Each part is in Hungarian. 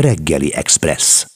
Reggeli Express.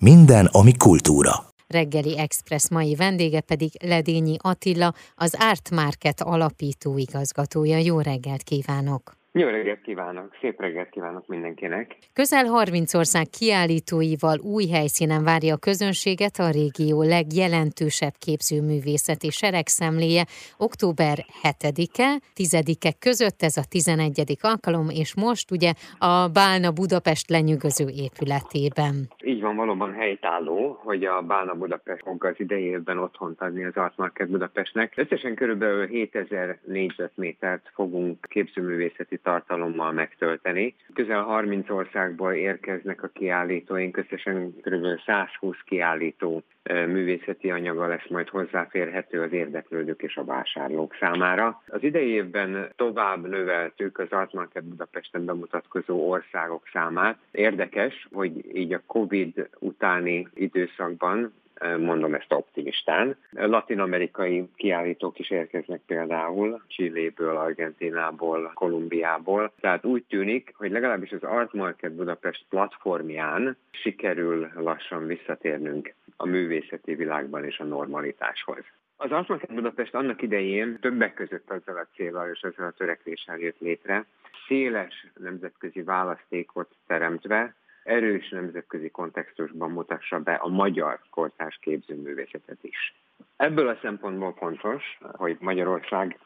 Minden, ami kultúra. Reggeli Express mai vendége pedig Ledényi Attila, az Art Market alapító igazgatója. Jó reggelt kívánok! Jó reggelt kívánok, szép reggelt kívánok mindenkinek. Közel 30 ország kiállítóival új helyszínen várja a közönséget a régió legjelentősebb képzőművészeti seregszemléje október 7-e, 10-e között ez a 11. alkalom, és most ugye a Bálna Budapest lenyűgöző épületében. Így van, valóban helytálló, hogy a Bálna Budapest fog az idejében otthont adni az Art Market Budapestnek. Összesen körülbelül 7000 négyzetmétert fogunk képzőművészeti tartalommal megtölteni. Közel 30 országból érkeznek a kiállítóink, összesen kb. 120 kiállító művészeti anyaga lesz majd hozzáférhető az érdeklődők és a vásárlók számára. Az idei évben tovább növeltük az Art Market Budapesten bemutatkozó országok számát. Érdekes, hogy így a COVID utáni időszakban mondom ezt optimistán. Latin-amerikai kiállítók is érkeznek például, Chiléből, Argentinából, Kolumbiából. Tehát úgy tűnik, hogy legalábbis az Art Market Budapest platformján sikerül lassan visszatérnünk a művészeti világban és a normalitáshoz. Az Art Market Budapest annak idején többek között azzal a célral és azzal a törekvéssel jött létre, széles nemzetközi választékot teremtve, erős nemzetközi kontextusban mutassa be a magyar kortárs képzőművészetet is. Ebből a szempontból fontos, hogy Magyarország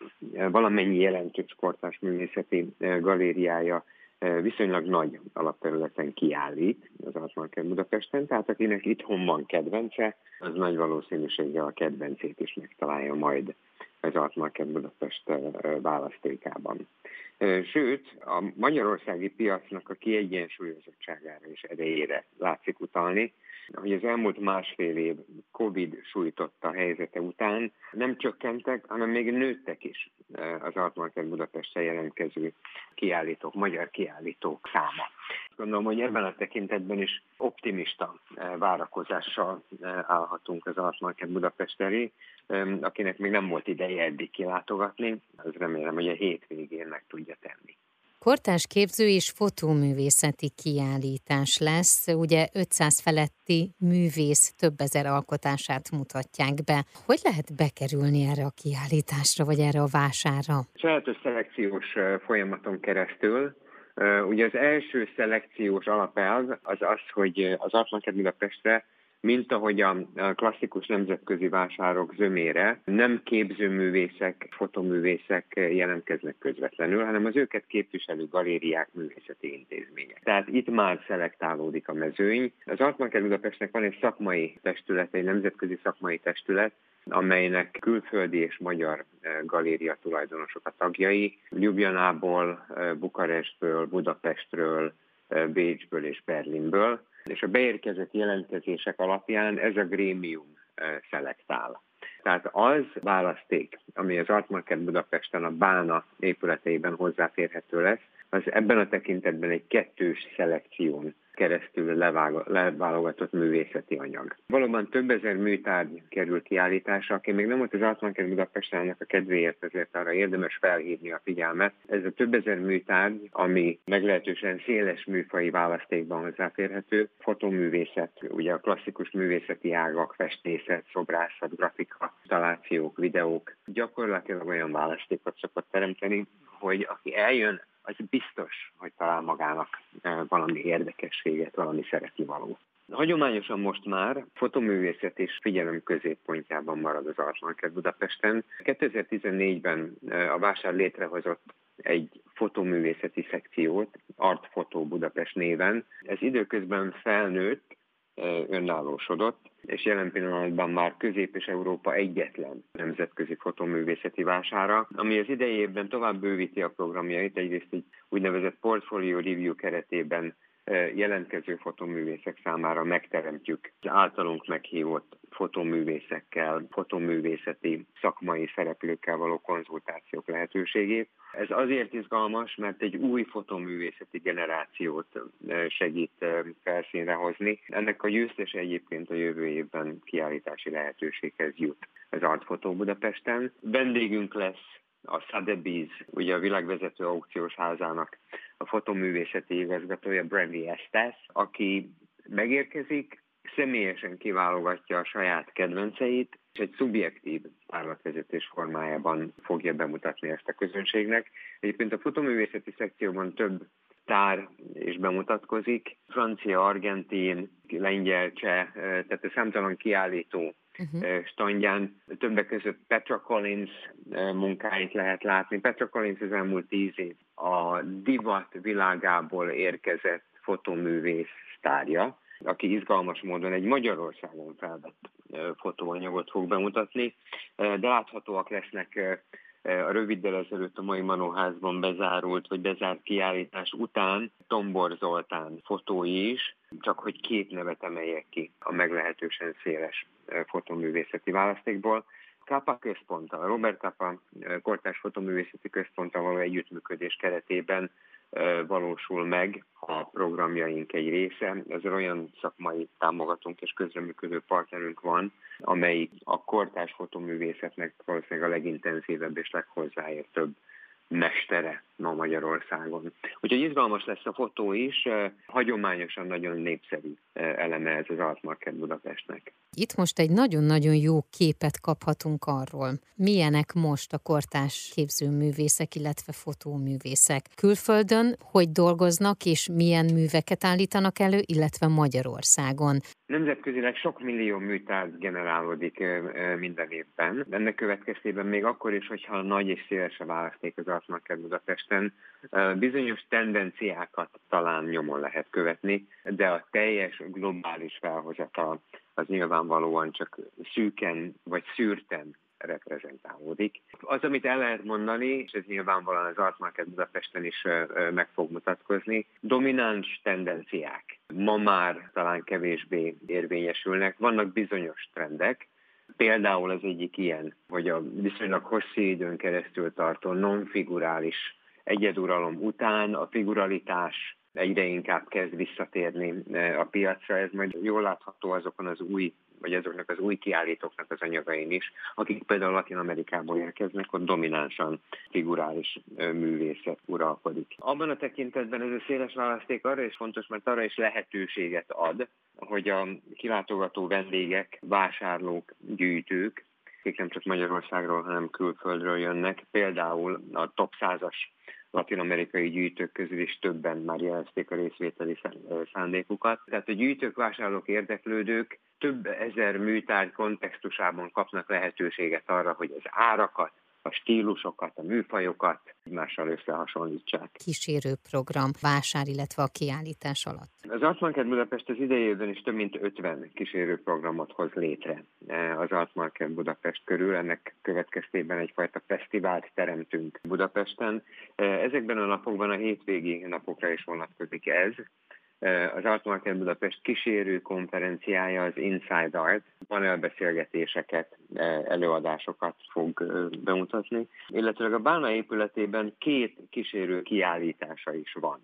valamennyi jelentős kortárs művészeti galériája viszonylag nagy alapterületen kiállít az Art Budapesten, tehát akinek itthon van kedvence, az nagy valószínűséggel a kedvencét is megtalálja majd az Art Budapest választékában. Sőt, a magyarországi piacnak a kiegyensúlyozottságára és erejére látszik utalni, hogy az elmúlt másfél év Covid sújtotta helyzete után nem csökkentek, hanem még nőttek is az Altmarket Budapesten jelentkező kiállítók, magyar kiállítók száma. Gondolom, hogy ebben a tekintetben is optimista várakozással állhatunk az Altmarket Budapest elé, akinek még nem volt ideje eddig kilátogatni, az remélem, hogy a hétvégén meg tudja tenni. Kortás képző és fotóművészeti kiállítás lesz. Ugye 500 feletti művész több ezer alkotását mutatják be. Hogy lehet bekerülni erre a kiállításra, vagy erre a vásárra? Sajátos szelekciós folyamaton keresztül Ugye az első szelekciós alapelv az az, hogy az Atlanket Budapestre mint ahogy a klasszikus nemzetközi vásárok zömére nem képzőművészek, fotoművészek jelentkeznek közvetlenül, hanem az őket képviselő galériák, művészeti intézmények. Tehát itt már szelektálódik a mezőny. Az Altmarker Budapestnek van egy szakmai testület, egy nemzetközi szakmai testület, amelynek külföldi és magyar galéria tulajdonosok a tagjai. Ljubljanából, Bukarestből, Budapestről, Bécsből és Berlinből és a beérkezett jelentkezések alapján ez a grémium szelektál. Tehát az választék, ami az Art Market Budapesten a Bána épületeiben hozzáférhető lesz, az ebben a tekintetben egy kettős szelekción keresztül leválogatott művészeti anyag. Valóban több ezer műtárgy kerül kiállításra, aki még nem volt az Altmarket Budapesten, a kedvéért ezért arra érdemes felhívni a figyelmet. Ez a több ezer műtárgy, ami meglehetősen széles műfai választékban hozzáférhető, fotoművészet, ugye a klasszikus művészeti ágak, festészet, szobrászat, grafika, instalációk, videók, gyakorlatilag olyan választékot szokott teremteni, hogy aki eljön az biztos, hogy talál magának eh, valami érdekességet, valami szeretni való. Hagyományosan most már fotoművészet és figyelem középpontjában marad az Art Budapesten. 2014-ben eh, a vásár létrehozott egy fotoművészeti szekciót, Art Photo Budapest néven. Ez időközben felnőtt, önállósodott, és jelen pillanatban már Közép- és Európa egyetlen nemzetközi fotoművészeti vására, ami az idejében tovább bővíti a programjait, egyrészt egy úgynevezett portfolio review keretében jelentkező fotoművészek számára megteremtjük az általunk meghívott fotoművészekkel, fotoművészeti szakmai szereplőkkel való konzultációk lehetőségét. Ez azért izgalmas, mert egy új fotoművészeti generációt segít felszínre hozni. Ennek a győztes egyébként a jövő évben kiállítási lehetőséghez jut az Art Photo Budapesten. Vendégünk lesz a Sotheby's, ugye a világvezető aukciós házának a fotoművészeti igazgatója Brandy Estes, aki megérkezik, személyesen kiválogatja a saját kedvenceit, és egy szubjektív tárlatvezetés formájában fogja bemutatni ezt a közönségnek. Egyébként a fotoművészeti szekcióban több tár is bemutatkozik, francia, argentin, lengyel, cseh, tehát a számtalan kiállító uh-huh. standján. Többek között Petra Collins munkáit lehet látni. Petra Collins az elmúlt tíz év a divat világából érkezett fotoművész sztárja, aki izgalmas módon egy Magyarországon felvett fotóanyagot fog bemutatni, de láthatóak lesznek a röviddel ezelőtt a mai Manóházban bezárult, vagy bezárt kiállítás után Tombor Zoltán fotói is, csak hogy két nevet emeljek ki a meglehetősen széles fotoművészeti választékból. Kappa központtal, Robert Kappa kortás fotoművészeti központtal való együttműködés keretében valósul meg a programjaink egy része. Ez olyan szakmai támogatónk és közreműködő partnerünk van, amelyik a kortás fotoművészetnek valószínűleg a legintenzívebb és leghozzáértőbb mestere ma Magyarországon. Úgyhogy izgalmas lesz a fotó is, hagyományosan nagyon népszerű eleme ez az Art Market Budapestnek. Itt most egy nagyon-nagyon jó képet kaphatunk arról, milyenek most a kortás képzőművészek, illetve fotóművészek. Külföldön hogy dolgoznak és milyen műveket állítanak elő, illetve Magyarországon. Nemzetközileg sok millió műtárgy generálódik minden évben. Ennek következtében még akkor is, hogyha nagy és széles a választék az Art Market Budapesten, bizonyos tendenciákat talán nyomon lehet követni, de a teljes globális felhozatal az nyilvánvalóan csak szűken vagy szűrten reprezentálódik. Az, amit el lehet mondani, és ez nyilvánvalóan az Art Market Budapesten is meg fog mutatkozni, domináns tendenciák ma már talán kevésbé érvényesülnek. Vannak bizonyos trendek, Például az egyik ilyen, hogy a viszonylag hosszú időn keresztül tartó non-figurális egyeduralom után a figuralitás egyre inkább kezd visszatérni a piacra. Ez majd jól látható azokon az új vagy azoknak az új kiállítóknak az anyagain is, akik például Latin Amerikából érkeznek, ott dominánsan figurális művészet uralkodik. Abban a tekintetben ez a széles választék arra is fontos, mert arra is lehetőséget ad, hogy a kilátogató vendégek, vásárlók, gyűjtők, akik nem csak Magyarországról, hanem külföldről jönnek, például a top 100-as latin-amerikai gyűjtők közül is többen már jelezték a részvételi szándékukat. Tehát a gyűjtők, vásárlók, érdeklődők több ezer műtárgy kontextusában kapnak lehetőséget arra, hogy az árakat, a stílusokat, a műfajokat egymással összehasonlítsák. Kísérő program vásár, illetve a kiállítás alatt. Az Artmarket Budapest az idejében is több mint 50 kísérő programot hoz létre az Artmarket Budapest körül. Ennek következtében egyfajta fesztivált teremtünk Budapesten. Ezekben a napokban a hétvégi napokra is vonatkozik ez. Az Art Market Budapest kísérő konferenciája az Inside Art, panelbeszélgetéseket, előadásokat fog bemutatni, illetve a Bálna épületében két kísérő kiállítása is van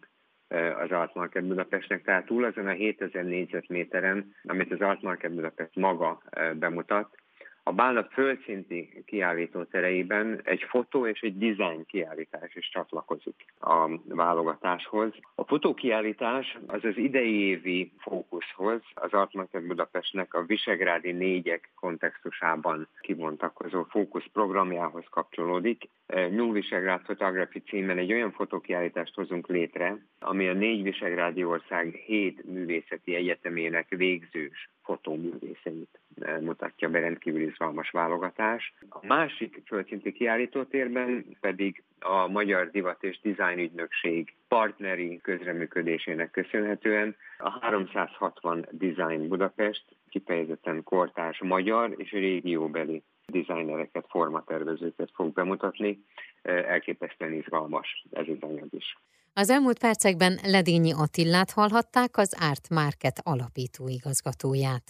az Art Market Budapestnek, tehát túl azon a 7000 négyzetméteren, amit az Art Market Budapest maga bemutat, a Bálna földszinti kiállító tereiben egy fotó és egy design kiállítás is csatlakozik a válogatáshoz. A fotókiállítás az az idei évi fókuszhoz, az Artmarket Budapestnek a Visegrádi négyek kontextusában kibontakozó fókusz programjához kapcsolódik. New Visegrád Photography címen egy olyan fotókiállítást hozunk létre, ami a négy Visegrádi ország hét művészeti egyetemének végzős fotóművészeit mutatja be rendkívül izgalmas válogatás. A másik földszinti kiállítótérben pedig a Magyar Divat és Design Ügynökség partneri közreműködésének köszönhetően a 360 Design Budapest kifejezetten kortárs magyar és régióbeli designereket, formatervezőket fog bemutatni. Elképesztően izgalmas ez az anyag is. Az elmúlt percekben Ledényi Attillát hallhatták, az Art Market alapító igazgatóját.